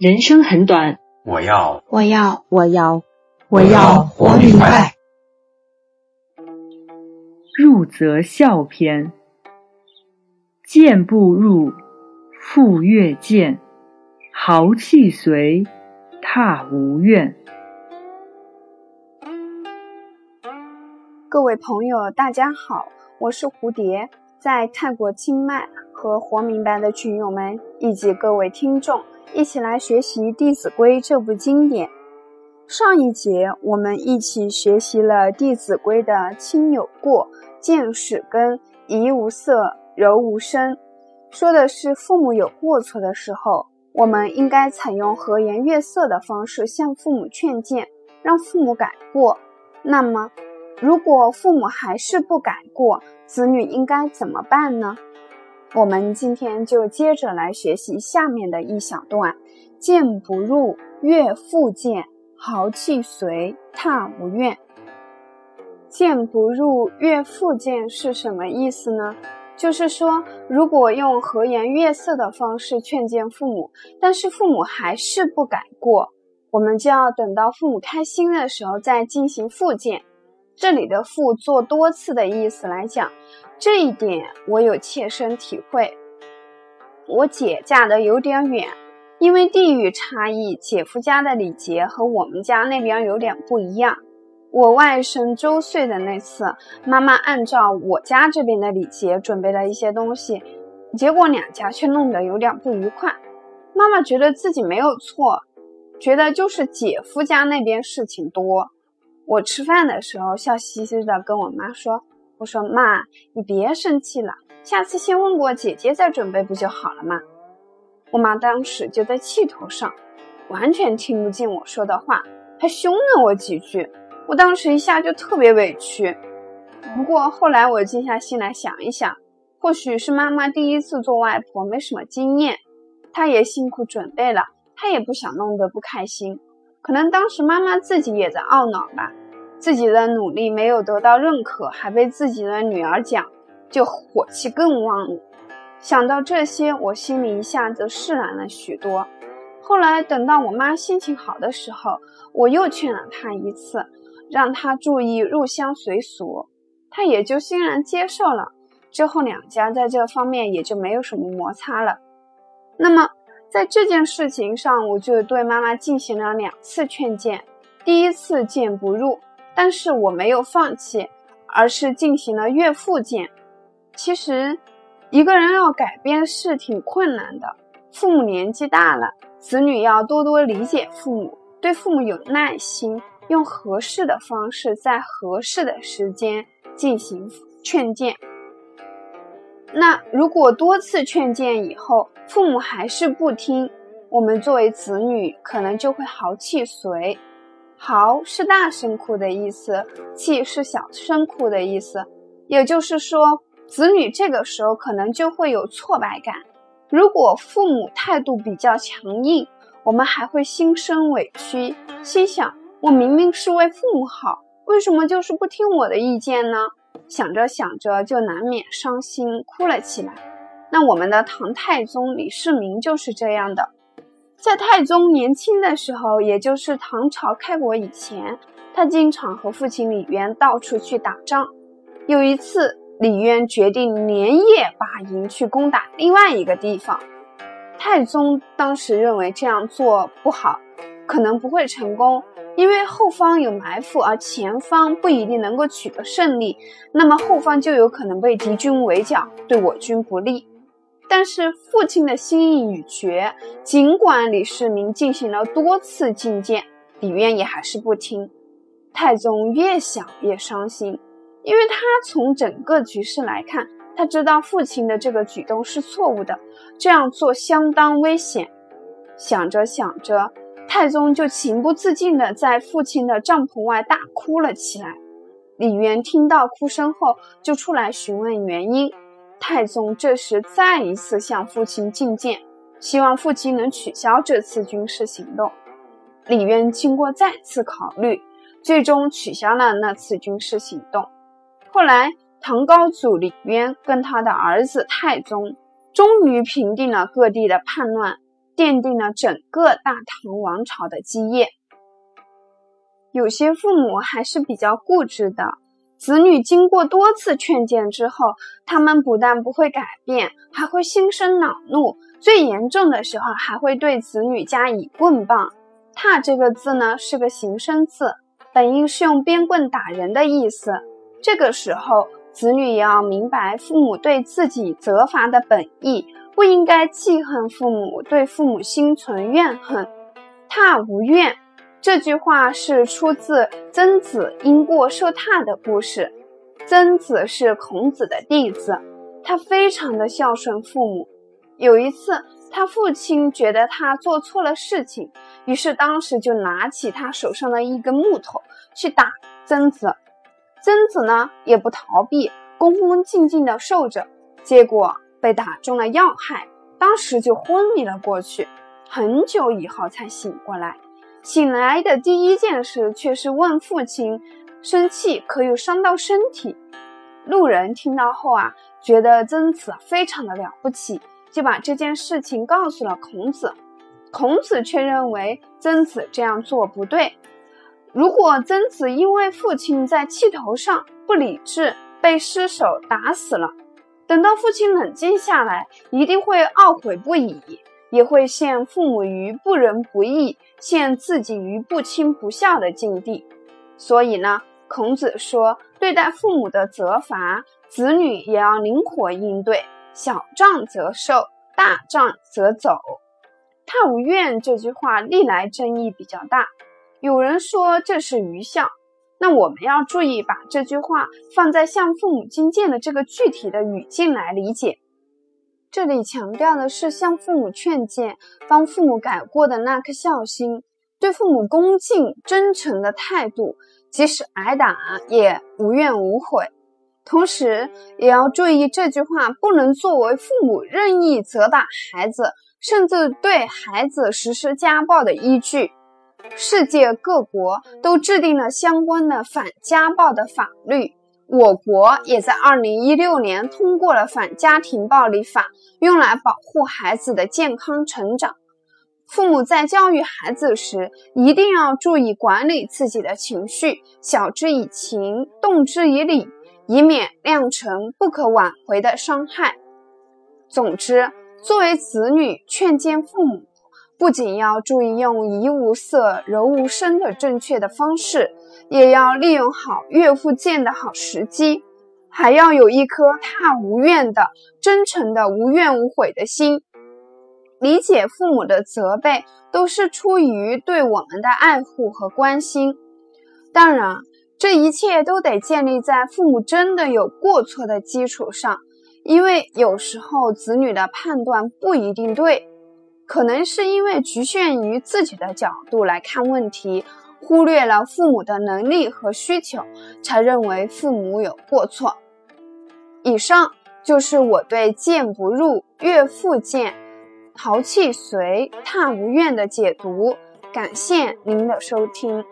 人生很短，我要我要我要我要活明白。入则孝篇，见不入，复越见，豪气随，踏无怨。各位朋友，大家好，我是蝴蝶，在泰国清迈和活明白的群友们以及各位听众。一起来学习《弟子规》这部经典。上一节我们一起学习了《弟子规》的“亲有过，见始根，怡无色，柔无声”，说的是父母有过错的时候，我们应该采用和颜悦色的方式向父母劝谏，让父母改过。那么，如果父母还是不改过，子女应该怎么办呢？我们今天就接着来学习下面的一小段：谏不入，悦复谏，豪气随，踏无怨。谏不入，悦复谏是什么意思呢？就是说，如果用和颜悦色的方式劝谏父母，但是父母还是不改过，我们就要等到父母开心的时候再进行复谏。这里的“复”做多次的意思来讲。这一点我有切身体会。我姐嫁的有点远，因为地域差异，姐夫家的礼节和我们家那边有点不一样。我外甥周岁的那次，妈妈按照我家这边的礼节准备了一些东西，结果两家却弄得有点不愉快。妈妈觉得自己没有错，觉得就是姐夫家那边事情多。我吃饭的时候笑嘻嘻的跟我妈说。我说妈，你别生气了，下次先问过姐姐再准备不就好了吗？我妈当时就在气头上，完全听不进我说的话，还凶了我几句。我当时一下就特别委屈。不过后来我静下心来想一想，或许是妈妈第一次做外婆，没什么经验，她也辛苦准备了，她也不想弄得不开心。可能当时妈妈自己也在懊恼吧。自己的努力没有得到认可，还被自己的女儿讲，就火气更旺了。想到这些，我心里一下子释然了许多。后来等到我妈心情好的时候，我又劝了她一次，让她注意入乡随俗，她也就欣然接受了。之后两家在这方面也就没有什么摩擦了。那么在这件事情上，我就对妈妈进行了两次劝谏，第一次谏不入。但是我没有放弃，而是进行了岳父谏。其实，一个人要改变是挺困难的。父母年纪大了，子女要多多理解父母，对父母有耐心，用合适的方式，在合适的时间进行劝谏。那如果多次劝谏以后，父母还是不听，我们作为子女，可能就会豪气随。嚎是大声哭的意思，气是小声哭的意思。也就是说，子女这个时候可能就会有挫败感。如果父母态度比较强硬，我们还会心生委屈，心想：我明明是为父母好，为什么就是不听我的意见呢？想着想着就难免伤心，哭了起来。那我们的唐太宗李世民就是这样的。在太宗年轻的时候，也就是唐朝开国以前，他经常和父亲李渊到处去打仗。有一次，李渊决定连夜拔营去攻打另外一个地方。太宗当时认为这样做不好，可能不会成功，因为后方有埋伏，而前方不一定能够取得胜利，那么后方就有可能被敌军围剿，对我军不利。但是父亲的心意已决，尽管李世民进行了多次进谏，李渊也还是不听。太宗越想越伤心，因为他从整个局势来看，他知道父亲的这个举动是错误的，这样做相当危险。想着想着，太宗就情不自禁地在父亲的帐篷外大哭了起来。李渊听到哭声后，就出来询问原因。太宗这时再一次向父亲进谏，希望父亲能取消这次军事行动。李渊经过再次考虑，最终取消了那次军事行动。后来，唐高祖李渊跟他的儿子太宗终于平定了各地的叛乱。奠定了整个大唐王朝的基业。有些父母还是比较固执的，子女经过多次劝谏之后，他们不但不会改变，还会心生恼怒，最严重的时候还会对子女加以棍棒。踏这个字呢是个形声字，本意是用鞭棍打人的意思。这个时候，子女也要明白父母对自己责罚的本意，不应该记恨父母，对父母心存怨恨。踏无怨。这句话是出自曾子因过受挞的故事。曾子是孔子的弟子，他非常的孝顺父母。有一次，他父亲觉得他做错了事情，于是当时就拿起他手上的一根木头去打曾子。曾子呢也不逃避，恭恭敬敬的受着，结果被打中了要害，当时就昏迷了过去，很久以后才醒过来。醒来的第一件事却是问父亲：“生气可有伤到身体？”路人听到后啊，觉得曾子非常的了不起，就把这件事情告诉了孔子。孔子却认为曾子这样做不对。如果曾子因为父亲在气头上不理智，被失手打死了，等到父亲冷静下来，一定会懊悔不已。也会陷父母于不仁不义，陷自己于不亲不孝的境地。所以呢，孔子说，对待父母的责罚，子女也要灵活应对，小杖则受，大杖则走。他无怨这句话历来争议比较大，有人说这是愚孝，那我们要注意把这句话放在向父母进谏的这个具体的语境来理解。这里强调的是向父母劝谏、帮父母改过的那颗孝心，对父母恭敬、真诚的态度，即使挨打也无怨无悔。同时，也要注意这句话不能作为父母任意责打孩子，甚至对孩子实施家暴的依据。世界各国都制定了相关的反家暴的法律。我国也在二零一六年通过了反家庭暴力法，用来保护孩子的健康成长。父母在教育孩子时，一定要注意管理自己的情绪，晓之以情，动之以理，以免酿成不可挽回的伤害。总之，作为子女劝谏父母。不仅要注意用怡无色、柔无声的正确的方式，也要利用好岳父见的好时机，还要有一颗踏无怨的真诚的无怨无悔的心。理解父母的责备，都是出于对我们的爱护和关心。当然，这一切都得建立在父母真的有过错的基础上，因为有时候子女的判断不一定对。可能是因为局限于自己的角度来看问题，忽略了父母的能力和需求，才认为父母有过错。以上就是我对“谏不入，悦复谏，豪气随，踏无怨”的解读。感谢您的收听。